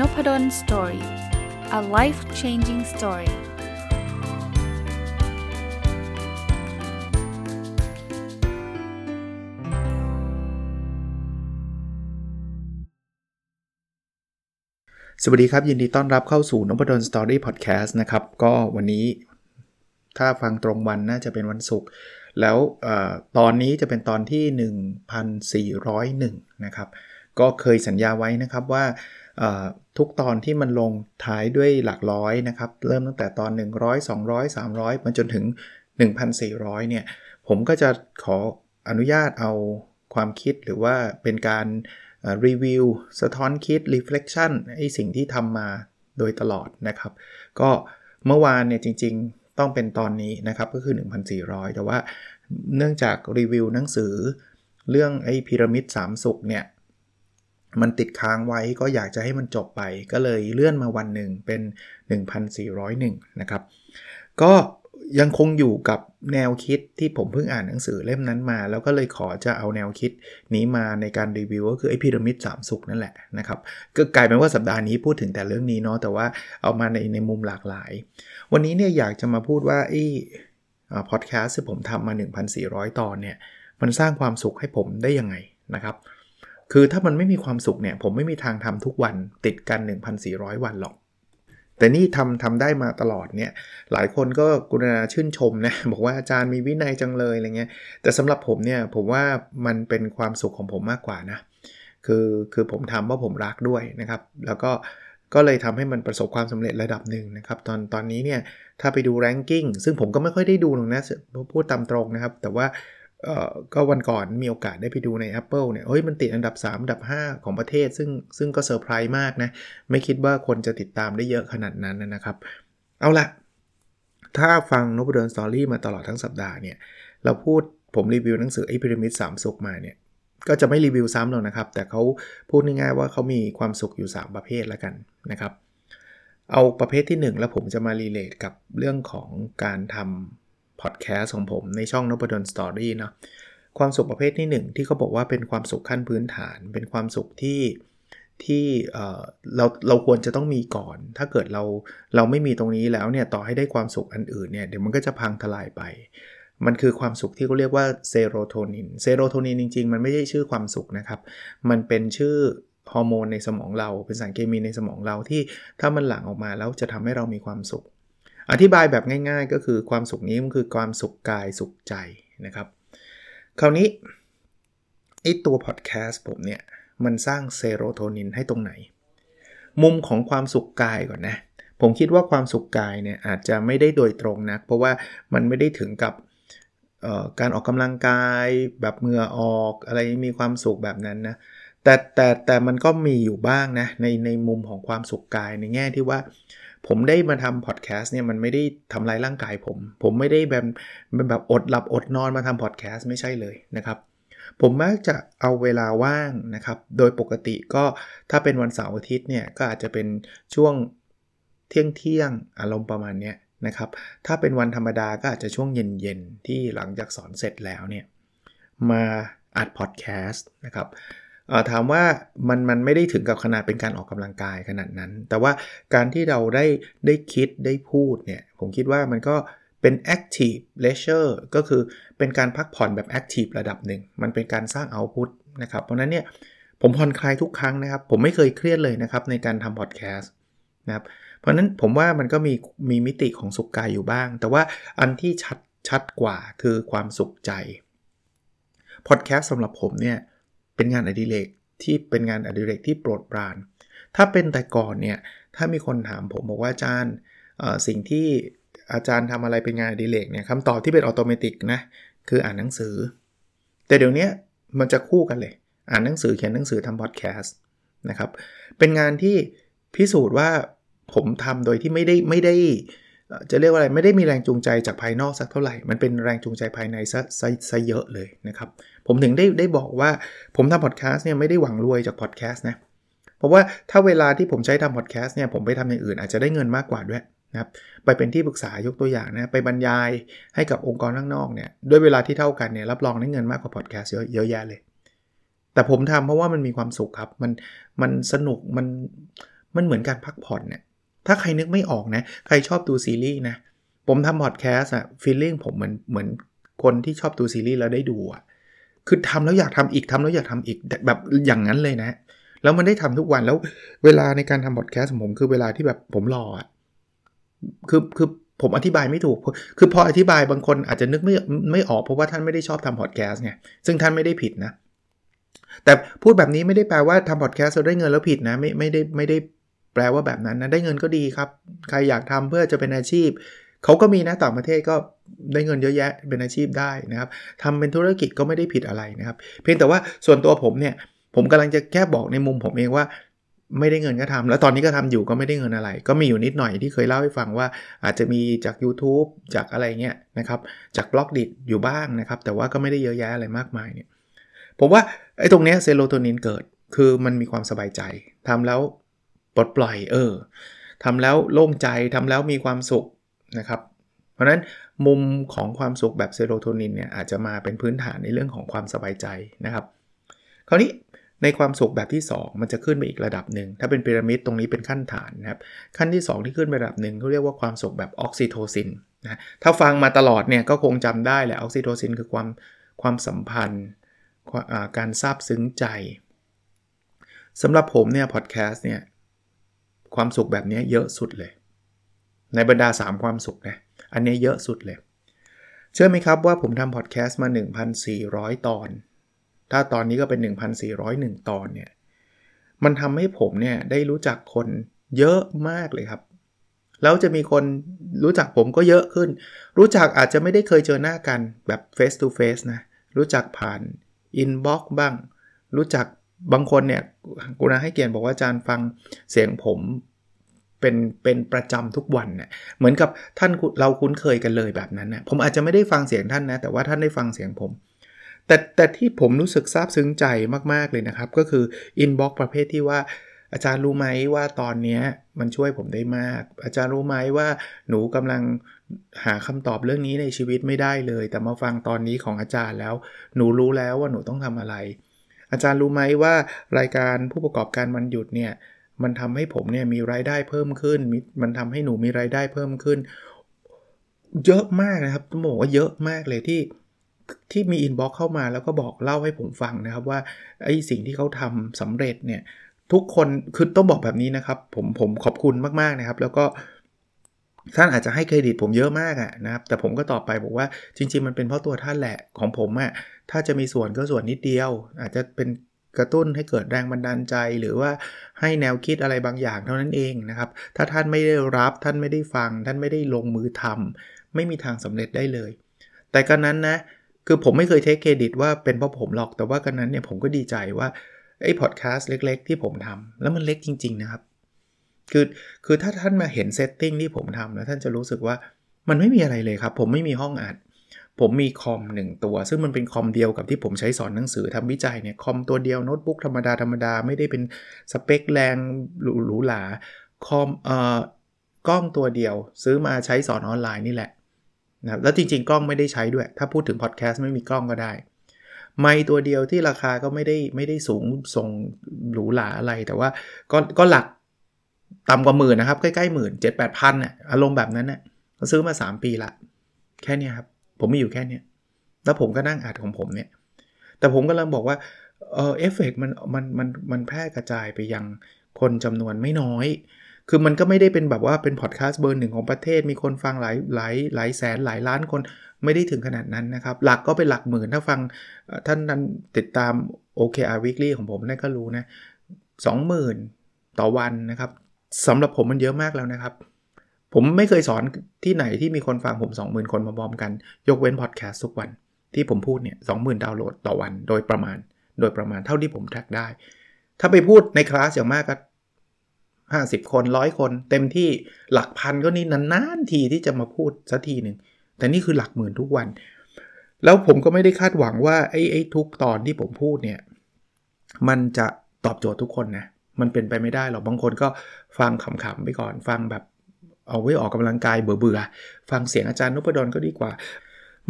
นพด ล Story a life changing story สวัสดีครับ ยินดีต้อนรับเข้าสู่นพดล Story Podcast นะครับ ก็วันนี้ถ้าฟังตรงวันน่าจะเป็นวันศุกร์แล้วอตอนนี้จะเป็นตอนที่ 1401 นะครับ ก็เคยสัญญาไว้นะครับว่า ทุกตอนที่มันลงท้ายด้วยหลักร้อยนะครับ เริ่มตั้งแต่ตอน 100 200 300มาจนถึง 1,400 เนี่ย ผมก็จะขออนุญาตเอาความคิดหรือว่าเป็นการรีวิวสะท้อนคิด reflection ไอสิ่งที่ทำมาโดยตลอดนะครับ ก็เมื่อวานเนี่ยจริงๆต้องเป็นตอนนี้นะครับก็คือ 1,400 แต่ว่าเนื่องจากรีวิวหนังสือ เรื่องไอ้พีระมิด3สุกเนี่ย มันติดค้างไว้ก็อยากจะให้มันจบไป ก็เลยเลื่อนมาวันหนึ่งเป็น 1401 นะครับ ก็ยังคงอยู่กับแนวคิดที่ผมเพิ่งอ่านหนังสือเล่มนั้นมา แล้วก็เลยขอจะเอาแนวคิดนี้มาในการรีวิวก็คือไอพีระมิดสามสุกนั่นแหละนะครับ ก็กลายเป็นว่าสัปดาห์นี้พูดถึงแต่เรื่องนี้เนาะแต่ว่าเอามาในในมุมหลากหลาย วันนี้เนี่ยอยากจะมาพูดว่าไอพอดแคสต์ที่ผมทำมา 1,400 ตอนเนี่ยมันสร้างความสุขให้ผมได้ยังไงนะครับ คือถ้ามันไม่มีความสุขเนี่ย ผมไม่มีทางทำทุกวันติดกัน 1,400 วันหรอก แต่นี่ทำทำได้มาตลอดเนี่ย หลายคนก็กุณาชื่นชมนะ บอกว่าอาจารย์มีวินัยจังเลยอะไรเงี้ย แต่สำหรับผมเนี่ย ผมว่ามันเป็นความสุขของผมมากกว่านะ คือคือผมทำเพราะผมรักด้วยนะครับ แล้วก็ก็เลยทำให้มันประสบความสำเร็จระดับหนึ่งนะครับ ตอนตอนนี้เนี่ย ถ้าไปดู ranking ซึ่งผมก็ไม่ค่อยได้ดูหรอกนะพูดตามตรงนะครับ แต่ว่า ก็วันก่อนมีโอกาสได้ไปดูใน Apple เนี่ยเฮ้ยมันติดอันดับ 3 อันดับ 5 ของประเทศ ซึ่งซึ่งก็เซอร์ไพรส์มากนะ ไม่คิดว่าคนจะติดตามได้เยอะขนาดนั้นนะครับ เอาละถ้าฟังนพดล Story มาตลอดทั้งสัปดาห์เนี่ยเราพูดผมรีวิวหนังสือไอพีระมิดสามสุขมาเนี่ยก็จะไม่รีวิวซ้ำหรอกนะครับ แต่เขาพูดง่ายๆว่าเขามีความสุขอยู่ 3 ประเภทแล้วกันนะครับ เอาประเภทที่ 1 แล้วผมจะมา relate กับเรื่องของการทำ พอดแคสต์ของผมในช่องนพดล Story เนาะความสุขประเภทที่ 1 ที่เขาบอกว่าเป็นความสุขขั้นพื้นฐาน เป็นความสุขที่ที่เราเราควรจะต้องมีก่อน ถ้าเกิดเราเราไม่มีตรงนี้แล้วเนี่ยต่อให้ได้ความสุขอันอื่นเนี่ยเดี๋ยวมันก็จะพังทลายไป มันคือความสุขที่เขาเรียกว่าเซโรโทนินเซโรโทนินจริง ๆ มันไม่ใช่ชื่อความสุขนะครับ มันเป็นชื่อฮอร์โมนในสมองเราเป็นสารเคมีในสมองเราที่ถ้ามันหลั่งออกมาแล้วจะทำให้เรามีความสุข อธิบายแบบง่าย ๆ ก็คือความสุขนี้มันคือความสุขกายสุขใจนะครับ คราวนี้ไอตัวพอดแคสต์ผมเนี่ย มันสร้างเซโรโทนินให้ตรงไหน มุมของความสุขกายก่อนนะ ผมคิดว่าความสุขกายเนี่ยอาจจะไม่ได้โดยตรงนะเพราะว่ามันไม่ได้ถึงกับการออกกำลังกายแบบเมื่อออกอะไรมีความสุขแบบนั้นนะแต่แต่แต่มันก็มีอยู่บ้างนะในในมุมของความสุขกายในแง่ที่ว่า ผมได้มาทำพอดแคสต์เนี่ยมันไม่ได้ทำลายร่างกายผม ผมไม่ได้แบบแบบอดหลับอดนอนมาทำพอดแคสต์ไม่ใช่เลยนะครับผมมักจะเอาเวลาว่างนะครับ โดยปกติก็ถ้าเป็นวันเสาร์อาทิตย์เนี่ยก็อาจจะเป็นช่วงเที่ยงเที่ยงอารมณ์ประมาณนี้นะครับ ถ้าเป็นวันธรรมดาก็อาจจะช่วงเย็นๆที่หลังจากสอนเสร็จแล้วเนี่ยมาอัดพอดแคสต์นะครับ ถามว่ามันมันไม่ได้ถึงกับขนาดเป็นการออกกำลังกายขนาดนั้น แต่ว่าการที่เราได้ได้คิดได้พูดเนี่ย ผมคิดว่ามันก็เป็น active leisure ก็คือเป็นการพักผ่อนแบบ active ระดับหนึ่ง มันเป็นการสร้าง output นะครับ เพราะนั้นเนี่ยผมผ่อนคลายทุกครั้งนะครับ ผมไม่เคยเครียดเลยนะครับในการทำพอดแคสต์นะครับ เพราะนั้นผมว่ามันก็มีมีมิติของสุขกายอยู่บ้าง แต่ว่าอันที่ชัดชัดกว่าคือความสุขใจพอดแคสต์สำหรับผมเนี่ย เป็นงานอดิเรกที่เป็นงานอดิเรกที่โปรดปราน ถ้าเป็นแต่ก่อนเนี่ยถ้ามีคนถามผมบอกว่าอาจารย์สิ่งที่อาจารย์ทำอะไรเป็นงานอดิเรกเนี่ยคำตอบที่เป็นอัตโนมัตินะคืออ่านหนังสือ แต่เดี๋ยวนี้มันจะคู่กันเลย อ่านหนังสือเขียนหนังสือทำพอดแคสต์นะครับเป็นงานที่พิสูจน์ว่าผมทำโดยที่ไม่ได้ไม่ได้จะเรียกว่าอะไรไม่ได้มีแรงจูงใจจากภายนอกสักเท่าไหร่ มันเป็นแรงจูงใจภายในซะซะเยอะเลยนะครับ ผมถึงได้ได้บอกว่าผมทำพอดแคสต์เนี่ยไม่ได้หวังรวยจากพอดแคสต์นะ เพราะว่าถ้าเวลาที่ผมใช้ทำพอดแคสต์เนี่ยผมไปทำอย่างอื่นอาจจะได้เงินมากกว่าด้วยนะครับไปเป็นที่ปรึกษายกตัวอย่างนะไปบรรยายให้กับองค์กรข้างนอกเนี่ยด้วยเวลาที่เท่ากันเนี่ยรับรองได้เงินมากกว่าพอดแคสต์เยอะแยะเลย แต่ผมทำเพราะว่ามันมีความสุขครับมันมันสนุกมันมันเหมือนการพักผ่อนเนี่ยถ้าใครนึกไม่ออกนะใครชอบดูซีรีส์นะผมทำพอดแคสต์อะฟีลลิ่งผมเหมือนเหมือนคนที่ชอบดูซีรีส์แล้วได้ดูอะ คือทำแล้วอยากทำอีกทำแล้วอยากทำอีกแบบอย่างนั้นเลยนะ แล้วมันได้ทำทุกวันแล้วเวลาในการทำพอดแคสต์ของผมคือเวลาที่แบบผมรออะคือคือผมอธิบายไม่ถูก คือพออธิบายบางคนอาจจะนึกไม่ไม่ออกเพราะว่าท่านไม่ได้ชอบทำพอดแคสต์ไง ซึ่งท่านไม่ได้ผิดนะ แต่พูดแบบนี้ไม่ได้แปลว่าทำพอดแคสต์เราได้เงินแล้วผิดนะ ไม่ไม่ได้ไม่ได้แปลว่าแบบนั้นนะ ได้เงินก็ดีครับ ใครอยากทำเพื่อจะเป็นอาชีพ เขาก็มีนะต่างประเทศก็ได้เงินเยอะแยะเป็นอาชีพได้นะครับทำเป็นธุรกิจก็ไม่ได้ผิดอะไรนะครับ เพียงแต่ว่าส่วนตัวผมเนี่ย ผมกำลังจะแค่บอกในมุมผมเองว่าไม่ได้เงินก็ทำแล้วตอนนี้ก็ทำอยู่ก็ไม่ได้เงินอะไร ก็มีอยู่นิดหน่อยที่เคยเล่าให้ฟังว่า อาจจะมีจาก YouTube จากอะไรเงี้ยนะครับ จากบล็อกดิอยู่บ้างนะครับ แต่ว่าก็ไม่ได้เยอะแยะอะไรมากมายเนี่ยผมว่าไอ้ตรงเนี้ยเซโรโทนินเกิดคือมันมีความสบายใจทำแล้วปลดปล่อยเออทำแล้วโล่งใจทำแล้วมีความสุข นะครับ เพราะนั้นมุมของความสุขแบบเซโรโทนินเนี่ยอาจจะมาเป็นพื้นฐานในเรื่องของความสบายใจนะครับ คราวนี้ในความสุขแบบที่ 2 มันจะขึ้นไปอีกระดับหนึ่ง ถ้าเป็นพีระมิดตรงนี้เป็นขั้นฐานนะครับ ขั้นที่ 2 ที่ขึ้นไประดับหนึ่งเขาเรียกว่าความสุขแบบออกซิโทซินนะถ้าฟังมาตลอดเนี่ยก็คงจำได้แหละออกซิโทซินคือความความสัมพันธ์การซาบซึ้งใจสำหรับผมเนี่ยพอดแคสต์เนี่ยความสุขแบบนี้เยอะสุดเลย ในบรรดา 3 ความสุขนะอันนี้เยอะสุดเลย เชื่อไหมครับว่าผมทำพอดแคสต์มา 1,400 ตอน ถ้าตอนนี้ก็เป็น 1,401 ตอนเนี่ยมันทำให้ผมเนี่ยได้รู้จักคนเยอะมากเลยครับ แล้วจะมีคนรู้จักผมก็เยอะขึ้น รู้จักอาจจะไม่ได้เคยเจอหน้ากันแบบ face to face นะ รู้จักผ่าน inbox บ้าง รู้จักบางคนเนี่ยกูนะให้เกียรติบอกว่าอาจารย์ฟังเสียงผม เป็นเป็นประจำทุกวันเนะ่ยเหมือนกับท่านเราคุ้นเคยกันเลยแบบนั้นนะผมอาจจะไม่ได้ฟังเสียงท่านนะแต่ว่าท่านได้ฟังเสียงผม แต่แต่ที่ผมรู้สึกซาบซึ้งใจมากๆเลยนะครับ ก็คืออินบ็อกประเภทที่ว่าอาจารย์รู้ไหมว่าตอนนี้มันช่วยผมได้มาก อาจารย์รู้ไหมว่าหนูกำลังหาคำตอบเรื่องนี้ในชีวิตไม่ได้เลย แต่มาฟังตอนนี้ของอาจารย์แล้ว หนูรู้แล้วว่าหนูต้องทำอะไร อาจารย์รู้ไหมว่ารายการผู้ประกอบการวันหยุดเนี่ย มันทำให้ผมเนี่ยมีรายได้เพิ่มขึ้น มันทำให้หนูมีรายได้เพิ่มขึ้น เยอะมากนะครับต้องบอกว่าเยอะมากเลยที่ที่มี inbox เข้ามาแล้วก็บอกเล่าให้ผมฟังนะครับว่าไอ้สิ่งที่เขาทำสำเร็จเนี่ยทุกคนคือต้องบอกแบบนี้นะครับผมผมขอบคุณมากๆนะครับ แล้วก็ท่านอาจจะให้เครดิตผมเยอะมากอะนะครับ แต่ผมก็ตอบไปบอกว่าจริง ๆ มันเป็นเพราะตัวท่านแหละของผมอะถ้าจะมีส่วนก็ส่วนนิดเดียว อาจจะเป็น กระตุ้นให้เกิดแรงบันดาลใจ หรือว่าให้แนวคิดอะไรบางอย่างเท่านั้นเองนะครับ ถ้าท่านไม่ได้รับท่านไม่ได้ฟัง ท่านไม่ได้ลงมือทำไม่มีทางสำเร็จได้เลย แต่กระนั้นนะคือผมไม่เคยเทคเครดิตว่าเป็นเพราะผมหรอกแต่ว่ากระนั้นเนี่ยผมก็ดีใจว่าไอ้พอดแคสต์เล็ก ๆ ที่ผมทำแล้วมันเล็กจริง ๆ นะครับ คือคือถ้าท่านมาเห็น setting ที่ผมทำแล้วท่านจะรู้สึกว่ามันไม่มีอะไรเลยครับ ผมไม่มีห้องอัด ผมมีคอมหนึ่งตัว ซึ่งมันเป็นคอมเดียวกับที่ผมใช้สอนหนังสือทำวิจัยเนี่ยคอมตัวเดียวโน้ตบุ๊กธรรมดาธรรมดาไม่ได้เป็นสเปคแรงหรูหราคอมเอ่อกล้องตัวเดียว ซื้อมาใช้สอนออนไลน์นี่แหละนะแล้วจริงๆ กล้องไม่ได้ใช้ด้วย ถ้าพูดถึงพอดแคสต์ไม่มีกล้องก็ได้ ไมตัวเดียวที่ราคาก็ไม่ได้ไม่ได้สูงส่งหรูหราอะไรแต่ว่าก็ก็หลักต่ำกว่าหมื่นนะครับ ใกล้ๆหมื่นเจ็ดแปดพันเนี่ยอารมณ์แบบนั้นเนี่ยซื้อมา 3 ปีละ แค่นี้ครับ ผมมีอยู่แค่นี้แล้วผมก็นั่งอัดของผมเนี่ยแต่ผมก็เริ่มบอกว่าเออเอฟเฟกมันมันมันมันแพร่กระจายไปยังคนจำนวนไม่น้อย คือมันก็ไม่ได้เป็นแบบว่าเป็นพอดแคสต์เบอร์หนึ่งของประเทศ มีคนฟังหลายหลายหลายแสนหลายล้านคนไม่ได้ถึงขนาดนั้นนะครับ หลักก็เป็นหลักหมื่นถ้าฟังท่านนั้นติดตาม OKR Weekly ของผมนั่นก็รู้นะ20,000ต่อวันนะครับสำหรับผมมันเยอะมากแล้วนะครับ ผมไม่เคยสอนที่ไหนที่มีคนฟังผม 20,000 คนมาบอมกัน ยกเว้นพอดแคสต์ทุกวัน ที่ผมพูดเนี่ย20,000ดาวน์โหลดต่อวันโดยประมาณ โดยประมาณเท่าที่ผมแทร็กได้ ถ้าไปพูดในคลาสอย่างมากก็50คนร้อยคน เต็มที่หลักพันก็นี่นานๆทีที่จะมาพูดสักทีหนึ่งแต่นี่คือหลักหมื่นทุกวัน แล้วผมก็ไม่ได้คาดหวังว่าไอ้ไอ้ทุกตอนที่ผมพูดเนี่ยมันจะตอบโจทย์ทุกคนนะมันเป็นไปไม่ได้หรอกบางคนก็ฟังขำๆไปก่อนฟังแบบ เอาไว้ออกกำลังกายเบื่อๆฟังเสียงอาจารย์นพดลก็ดีกว่า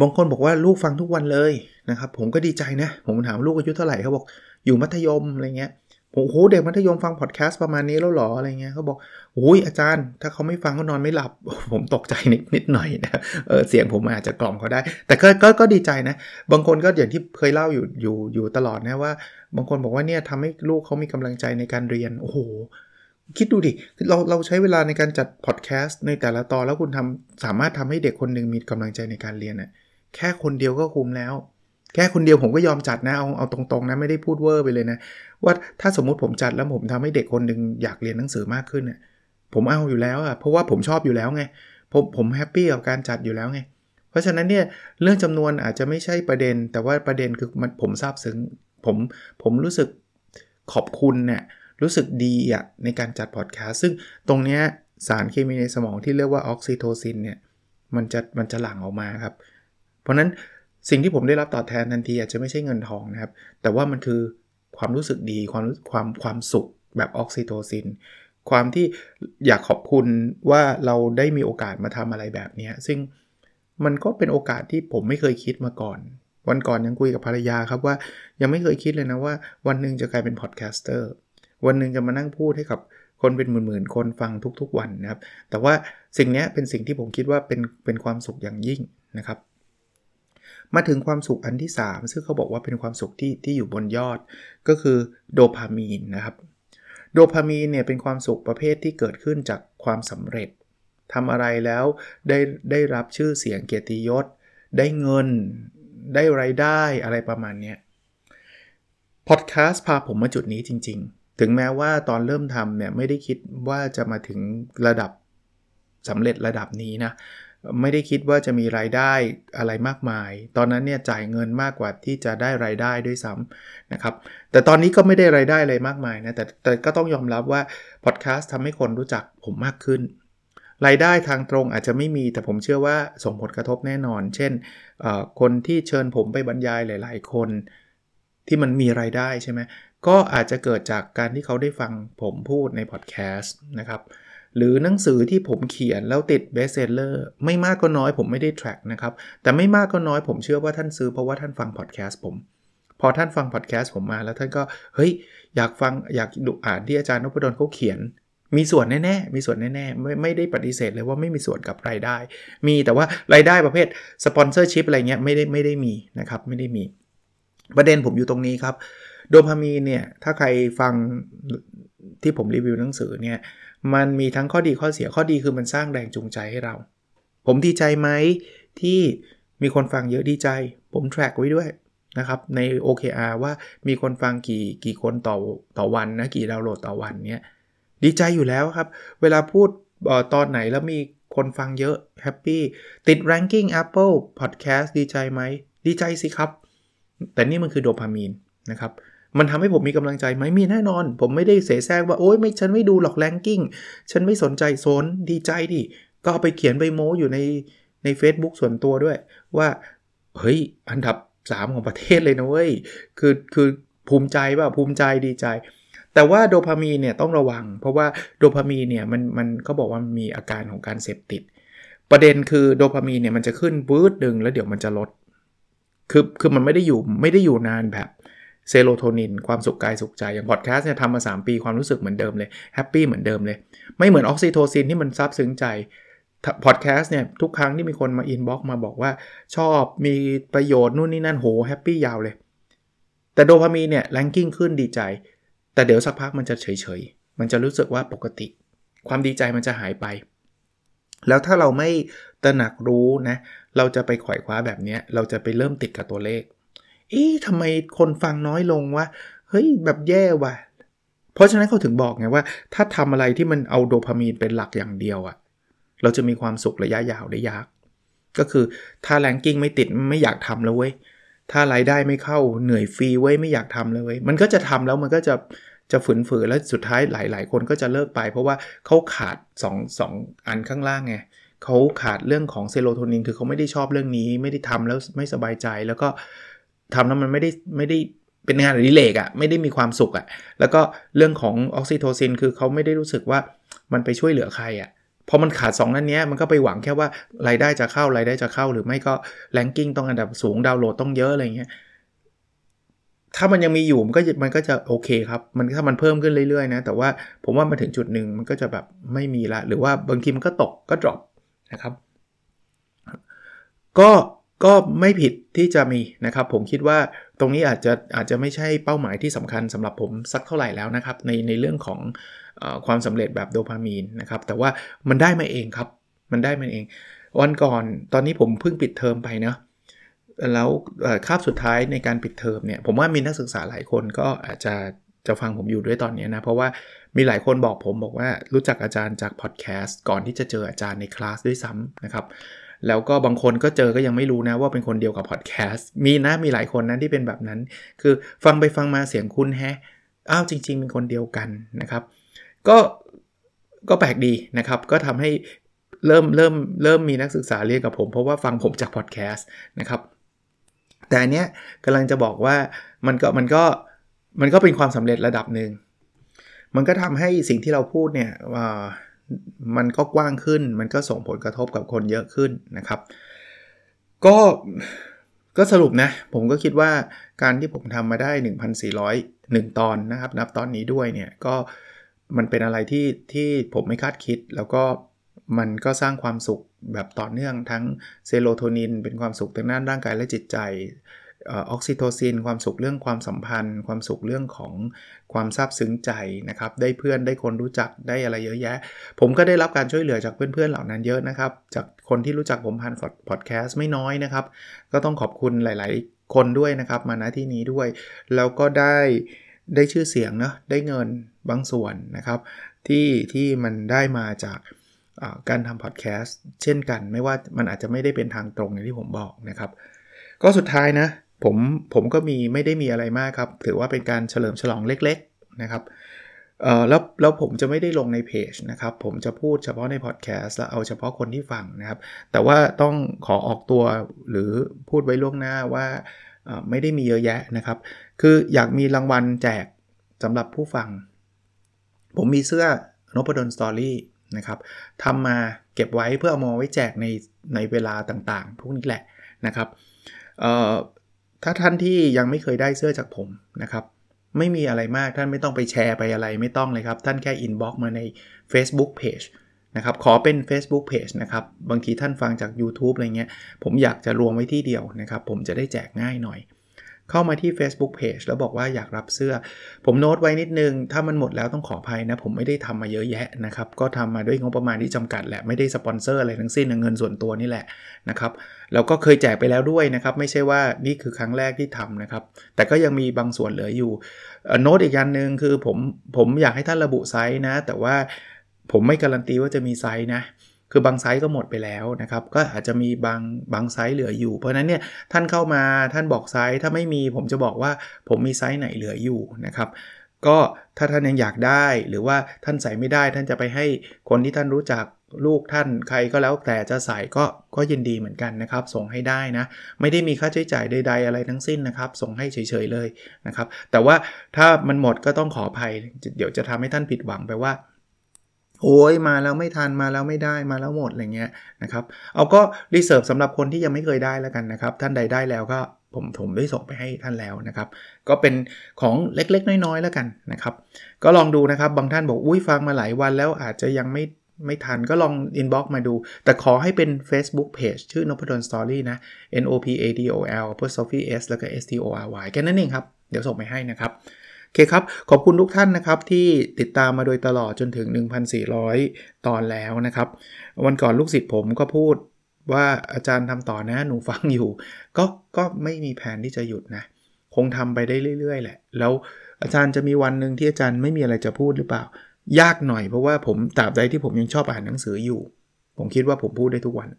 บางคนบอกว่าลูกฟังทุกวันเลยนะครับ ผมก็ดีใจนะ ผมถามลูกอายุเท่าไหร่เขาบอกอยู่มัธยมอะไรเงี้ยโอ้โหเด็กมัธยมฟังพอดแคสต์ประมาณนี้แล้วหรออะไรเงี้ยเขาบอกโอ้ยอาจารย์ ถ้าเขาไม่ฟังก็นอนไม่หลับ ผมตกใจนิดนิดหน่อยนะเออเสียงผมอาจจะกล่อมเขาได้ แต่ก็ก็ก็ดีใจนะ บางคนก็อย่างที่เคยเล่าอยู่อยู่อยู่ตลอดนะว่า บางคนบอกว่าเนี่ยทำให้ลูกเขามีกำลังใจในการเรียนโอ้โห คิดดูดิ เราเราใช้เวลาในการจัดพอดแคสต์ในแต่ละตอนแล้วคุณทำสามารถทำให้เด็กคนหนึ่งมีกำลังใจในการเรียนน่ะแค่คนเดียวก็คุ้มแล้ว แค่คนเดียวผมก็ยอมจัดนะเอาเอาตรงๆนะไม่ได้พูดเวอร์ไปเลยนะ ว่าถ้าสมมุติผมจัดแล้วผมทำให้เด็กคนหนึ่งอยากเรียนหนังสือมากขึ้นเนี่ยผมเอาอยู่แล้วอะเพราะว่าผมชอบอยู่แล้วไงผมผม happy กับการจัดอยู่แล้วไงเพราะฉะนั้นเนี่ยเรื่องจำนวนอาจจะไม่ใช่ประเด็น แต่ว่าประเด็นคือมันผมซาบซึ้งผมผมรู้สึกขอบคุณเนี่ย รู้สึกดีอะในการจัดพอดแคสต์ซึ่งตรงเนี้ยสารเคมีในสมองที่เรียกว่าออกซิโทซินเนี่ยมันจะมันจะหลั่งออกมาครับ เพราะนั้นสิ่งที่ผมได้รับตอบแทนทันทีอาจจะไม่ใช่เงินทองนะครับ แต่ว่ามันคือความรู้สึกดีความความความสุขแบบออกซิโทซิน ความที่อยากขอบคุณว่าเราได้มีโอกาสมาทำอะไรแบบนี้ ซึ่งมันก็เป็นโอกาสที่ผมไม่เคยคิดมาก่อน วันก่อนยังคุยกับภรรยาครับว่ายังไม่เคยคิดเลยนะว่า วันหนึ่งจะกลายเป็น podcaster วันหนึ่งจะมานั่งพูดให้กับคนเป็นหมื่นๆ คนฟังทุกๆวันนะครับ แต่ว่าสิ่งนี้เป็นสิ่งที่ผมคิดว่าเป็นเป็นความสุขอย่างยิ่งนะครับ มาถึงความสุขอันที่ 3 ซึ่งเขาบอกว่าเป็นความสุขที่ที่อยู่บนยอด ก็คือโดพามีนนะครับ โดพามีนเนี่ยเป็นความสุขประเภทที่เกิดขึ้นจากความสำเร็จทำอะไรแล้วได้ได้รับชื่อเสียงเกียรติยศ ได้เงิน ได้ไรายได้อะไรประมาณนี้พอดแคสต์พาผมมาจุดนี้จริง ๆ ถึงแม้ว่าตอนเริ่มทำเนี่ยไม่ได้คิดว่าจะมาถึงระดับสำเร็จระดับนี้นะไม่ได้คิดว่าจะมีรายได้อะไรมากมาย ตอนนั้นเนี่ยจ่ายเงินมากกว่าที่จะได้รายได้ด้วยซ้ำนะครับ แต่ตอนนี้ก็ไม่ได้รายได้อะไรมากมายนะ แต่แต่ก็ต้องยอมรับว่าพอดแคสต์ทำให้คนรู้จักผมมากขึ้น รายได้ทางตรงอาจจะไม่มี แต่ผมเชื่อว่าส่งผลกระทบแน่นอน เช่น คนที่เชิญผมไปบรรยายหลาย ๆ คนที่มันมีรายได้ใช่ไหม ก็อาจจะเกิดจากการที่เขาได้ฟังผมพูดในพอดแคสต์นะครับ หรือหนังสือที่ผมเขียนแล้วติด best seller ไม่มากก็น้อยผมไม่ได้ track นะครับ แต่ไม่มากก็น้อยผมเชื่อว่าท่านซื้อเพราะว่าท่านฟังพอดแคสต์ผม พอท่านฟังพอดแคสต์ผมมาแล้วท่านก็ เฮ้ย อยากฟังอยากดูอ่านที่อาจารย์นพดลเขาเขียน มีส่วนแน่ๆ มีส่วนแน่ๆ ไม่ไม่ได้ปฏิเสธเลยว่าไม่มีส่วนกับรายได้ มีแต่ว่ารายได้ประเภท sponsorship อะไรเงี้ยไม่ได้ไม่ได้มีนะครับไม่ได้มี ประเด็นผมอยู่ตรงนี้ครับ โดพามีนเนี่ย ถ้าใครฟังที่ผมรีวิวหนังสือเนี่ย มันมีทั้งข้อดีข้อเสียข้อดีคือมันสร้างแรงจูงใจให้เรา ผมดีใจไหมที่มีคนฟังเยอะดีใจ ผม track ไว้ด้วยนะครับใน OKR ว่ามีคนฟังกี่กี่คนต่อต่อวันนะกี่ดาวน์โหลดต่อวันเนี้ยดีใจอยู่แล้วครับ เวลาพูดออตอนไหนแล้วมีคนฟังเยอะ happyติด ranking Apple Podcast ดีใจไหม ดีใจสิครับ แต่นี่มันคือโดพามีนนะครับ มันทำให้ผมมีกำลังใจไหมมีแน่นอน ผมไม่ได้เสแสร้งว่าโอ๊ยไม่ฉันไม่ดูหรอกแลนกิ้งฉันไม่สนใจโซนดีใจดิก็ไปเขียนไปโม้อยู่ในใน Facebook ส่วนตัวด้วย ว่าเฮ้ยอันดับ 3 ของประเทศเลยนะเว้ยคือคือภูมิใจป่ะภูมิใจดีใจ แต่ว่าโดพามีนเนี่ยต้องระวัง เพราะว่าโดพามีนเนี่ยมันมันก็บอกว่ามีอาการของการเสพติด ประเด็นคือโดพามีนเนี่ยมันจะขึ้นบื้ดดึงแล้วเดี๋ยวมันจะลดคือคือมันไม่ได้อยู่ไม่ได้อยู่นานแบบ เซโรโทนิน ความสุขกายสุขใจ อย่างพอดแคสต์เนี่ยทำมา 3 ปีความรู้สึกเหมือนเดิมเลย happy เหมือนเดิมเลย ไม่เหมือนออกซิโทซินที่มันซาบซึ้งใจพอดแคสต์เนี่ยทุกครั้งที่มีคนมา inbox มาบอกว่าชอบมีประโยชน์นู่นนี่นั่นโห happy ยาวเลย แต่โดพามีนเนี่ย ranking ขึ้นดีใจ แต่เดี๋ยวสักพักมันจะเฉยๆ มันจะรู้สึกว่าปกติ ความดีใจมันจะหายไป แล้วถ้าเราไม่ตระหนักรู้นะ เราจะไปขวายคว้าแบบนี้เราจะไปเริ่มติดกับตัวเลข เอ๊ะทำไมคนฟังน้อยลงวะ เฮ้ยแบบแย่ว่ะ เพราะฉะนั้นเขาถึงบอกไงว่า ถ้าทำอะไรที่มันเอาโดพามีนเป็นหลักอย่างเดียวอะเราจะมีความสุขระยะยาวได้ยาก ก็คือถ้าแรงกิ้งไม่ติดไม่อยากทำแล้วเว้ย ถ้ารายได้ไม่เข้าเหนื่อยฟรีเว้ยไม่อยากทำเลยเว้ย มันก็จะทำแล้วมันก็จะจะฝืนฝืนแล้วสุดท้ายหลาย ๆ คนก็จะเลิกไป เพราะว่าเขาขาด2 2อันข้างล่างไงเขาขาดเรื่องของเซโรโทนินคือเขาไม่ได้ชอบเรื่องนี้ ไม่ได้ทำแล้วไม่สบายใจแล้วก็ ทำแล้วมันไม่ได้ไม่ได้เป็นงานอดิเรกอะ่ะไม่ได้มีความสุขอะ่ะแล้วก็เรื่องของออกซิโทซินคือเขาไม่ได้รู้สึกว่ามันไปช่วยเหลือใครอะ่ะพอมันขาด 2 นั้นเนี้ยมันก็ไปหวังแค่ว่ารายได้จะเข้ารายได้จะเข้า หรือไม่ก็แลนกิ้งต้องอันดับสูงดาวน์โหลดต้องเยอะอะไรเงี้ยถ้ามันยังมีอยู่มันก็มันก็จะโอเคครับ มันถ้ามันเพิ่มขึ้นเรื่อยๆนะแต่ว่าผมว่ามาถึงจุดหนึ่งมันก็จะแบบไม่มีละ หรือว่าบางทีมันก็ตกก็ drop นะครับ ก็ ก็ไม่ผิดที่จะมีนะครับ ผมคิดว่าตรงนี้อาจจะอาจจะไม่ใช่เป้าหมายที่สำคัญสำหรับผมสักเท่าไหร่แล้วนะครับ ในในเรื่องของอความสำเร็จแบบโดพามีนนะครับ แต่ว่ามันได้มาเองครับ มันได้มาเอง วันก่อนตอนนี้ผมเพิ่งปิดเทอมไปเนะแล้วคาบสุดท้ายในการปิดเทอมเนี่ยผมว่ามีนักศึกษาหลายคนก็อาจจะจะฟังผมอยู่ด้วยตอนนี้นะ เพราะว่ามีหลายคนบอกผมบอกว่ารู้จักอาจารย์จากพอดแคสต์ก่อนที่จะเจออาจารย์ในคลาสด้วยซ้ำนะครับ แล้วก็บางคนก็เจอก็ยังไม่รู้นะว่าเป็นคนเดียวกับพอดแคสต์มีนะมีหลายคนนะที่เป็นแบบนั้น คือฟังไปฟังมาเสียงคุณแฮะอ้าวจริง ๆ เป็นคนเดียวกันนะครับ ก็ก็แปลกดีนะครับ ก็ทำให้เริ่มเริ่มเริ่มมีนักศึกษาเรียกกับผม เพราะว่าฟังผมจากพอดแคสต์นะครับ แต่อันเนี้ยกำลังจะบอกว่ามันก็มันก็มันก็เป็นความสำเร็จระดับหนึ่งมันก็ทำให้สิ่งที่เราพูดเนี่ย มันก็กว้างขึ้น มันก็ส่งผลกระทบกับคนเยอะขึ้นนะครับ ก็ก็สรุปนะ ผมก็คิดว่าการที่ผมทำมาได้ 1,401 ตอนนะครับ นับตอนนี้ด้วยเนี่ยก็มันเป็นอะไรที่ที่ผมไม่คาดคิด แล้วก็มันก็สร้างความสุขแบบต่อเนื่องทั้งเซโรโทนิน เป็นความสุขทางด้านร่างกายและจิตใจ ออกซิโทซินความสุขเรื่องความสัมพันธ์ ความสุขเรื่องของความซาบซึ้งใจนะครับ ได้เพื่อนได้คนรู้จักได้อะไรเยอะแยะ ผมก็ได้รับการช่วยเหลือจากเพื่อนๆเหล่านั้นเยอะนะครับ จากคนที่รู้จักผมผ่านพอดแคสต์ไม่น้อยนะครับ ก็ต้องขอบคุณหลาย ๆ คนด้วยนะครับ มาณที่นี้ด้วย แล้วก็ได้ได้ชื่อเสียงเนาะได้เงินบางส่วนนะครับ ที่ที่มันได้มาจากการทำพอดแคสต์เช่นกัน ไม่ว่ามันอาจจะไม่ได้เป็นทางตรงอย่างที่ผมบอกนะครับ ก็สุดท้ายนะ ผมผมก็มีไม่ได้มีอะไรมากครับ ถือว่าเป็นการเฉลิมฉลองเล็ก ๆนะครับเออแล้วแล้วผมจะไม่ได้ลงในเพจนะครับ ผมจะพูดเฉพาะในพอดแคสต์แล้วเอาเฉพาะคนที่ฟังนะครับ แต่ว่าต้องขอออกตัวหรือพูดไว้ล่วงหน้าว่าไม่ได้มีเยอะแยะนะครับ คืออยากมีรางวัลแจกสำหรับผู้ฟัง ผมมีเสื้อนพดล Story นะครับทำมาเก็บไว้เพื่อเอามาไว้แจกในในเวลาต่างๆ พวกนี้แหละนะครับ ถ้าท่านที่ยังไม่เคยได้เสื้อจากผมนะครับ ไม่มีอะไรมากท่านไม่ต้องไปแชร์ไปอะไรไม่ต้องเลยครับ ท่านแค่ inbox มาใน Facebook Page นะครับขอเป็น Facebook Page นะครับ บางทีท่านฟังจาก YouTube อะไรเงี้ย ผมอยากจะรวมไว้ที่เดียวนะครับ ผมจะได้แจกง่ายหน่อย เข้ามาที่ Facebook Page แล้วบอกว่าอยากรับเสื้อ ผมโน้ตไว้นิดนึง ถ้ามันหมดแล้วต้องขออภัยนะ ผมไม่ได้ทำมาเยอะแยะนะครับ ก็ทำมาด้วยงบประมาณที่จำกัดแหละ ไม่ได้สปอนเซอร์อะไรทั้งสิ้นเงินส่วนตัวนี่แหละนะครับแล้วก็เคยแจกไปแล้วด้วยนะครับ ไม่ใช่ว่านี่คือครั้งแรกที่ทำนะครับ แต่ก็ยังมีบางส่วนเหลืออยู่โน้ตอีกอย่างหนึ่งคือผมผมอยากให้ท่านระบุไซส์นะ แต่ว่าผมไม่การันตีว่าจะมีไซส์นะ คือบางไซส์ก็หมดไปแล้วนะครับ ก็อาจจะมีบางบางไซส์เหลืออยู่ เพราะนั้นเนี่ยท่านเข้ามาท่านบอกไซส์ถ้าไม่มีผมจะบอกว่าผมมีไซส์ไหนเหลืออยู่นะครับก็ถ้าท่านยังอยากได้หรือว่าท่านใส่ไม่ได้ ท่านจะไปให้คนที่ท่านรู้จักลูกท่านใครก็แล้วแต่จะใส่ก็ก็ยินดีเหมือนกันนะครับ ส่งให้ได้นะ ไม่ได้มีค่าใช้จ่ายใด ๆ อะไรทั้งสิ้นนะครับ ส่งให้เฉยๆเลยนะครับ แต่ว่าถ้ามันหมดก็ต้องขออภัย เดี๋ยวจะทำให้ท่านผิดหวังไปว่า โอ้ยมาแล้วไม่ทันมาแล้วไม่ได้มาแล้วหมดอะไรเงี้ยนะครับเอาก็ reserve สำหรับคนที่ยังไม่เคยได้แล้วกันนะครับ ท่านใดได้แล้วก็ผมผมได้ส่งไปให้ท่านแล้วนะครับ ก็เป็นของเล็กๆ น้อยๆแล้วกันนะครับ ก็ลองดูนะครับบางท่านบอกอุ้ยฟังมาหลายวันแล้วอาจจะยังไม่ไม่ทันก็ลอง inbox มาดู แต่ขอให้เป็น Facebook Page ชื่อนพดลสตอรี่นะ N O P A D O L เพื่อ Sophie S แล้วก็ S T O R Y แค่นั้นเองครับ เดี๋ยวส่งไปให้นะครับ โอเคครับ ขอบคุณทุกท่านนะครับที่ติดตามมาโดยตลอดจนถึง 1,400 ตอนแล้วนะครับ วันก่อนลูกศิษย์ผมก็พูดว่าอาจารย์ทำต่อนะหนูฟังอยู่ ก็ก็ไม่มีแผนที่จะหยุดนะ คงทำไปได้เรื่อย ๆ แหละ แล้วอาจารย์จะมีวันหนึ่งที่อาจารย์ไม่มีอะไรจะพูดหรือเปล่า ยากหน่อยเพราะว่าผมตราบใดที่ผมยังชอบอ่านหนังสืออยู่ ผมคิดว่าผมพูดได้ทุกวัน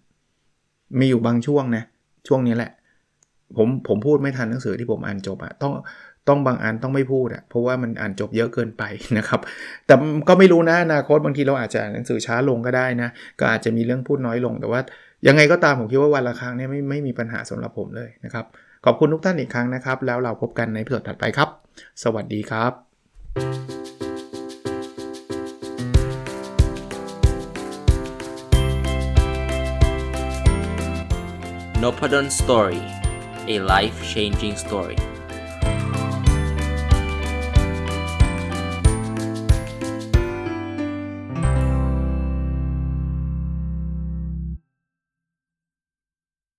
มีอยู่บางช่วงนะ ช่วงนี้แหละ ผมผมพูดไม่ทันหนังสือที่ผมอ่านจบอะต้อง ต้องบางอันต้องไม่พูดอะเพราะว่ามันอ่านจบเยอะเกินไปนะครับ แต่ก็ไม่รู้นะอนาคตบางทีเราอาจจะหนังสือช้าลงก็ได้นะ ก็อาจจะมีเรื่องพูดน้อยลง แต่ว่ายังไงก็ตามผมคิดว่าวันละครั้งเนี่ยไม่ไม่มีปัญหาสำหรับผมเลยนะครับ ขอบคุณทุกท่านอีกครั้งนะครับ แล้วเราพบกันในพิดถัดไปครับ สวัสดีครับ n o p a d o n Story a life changing story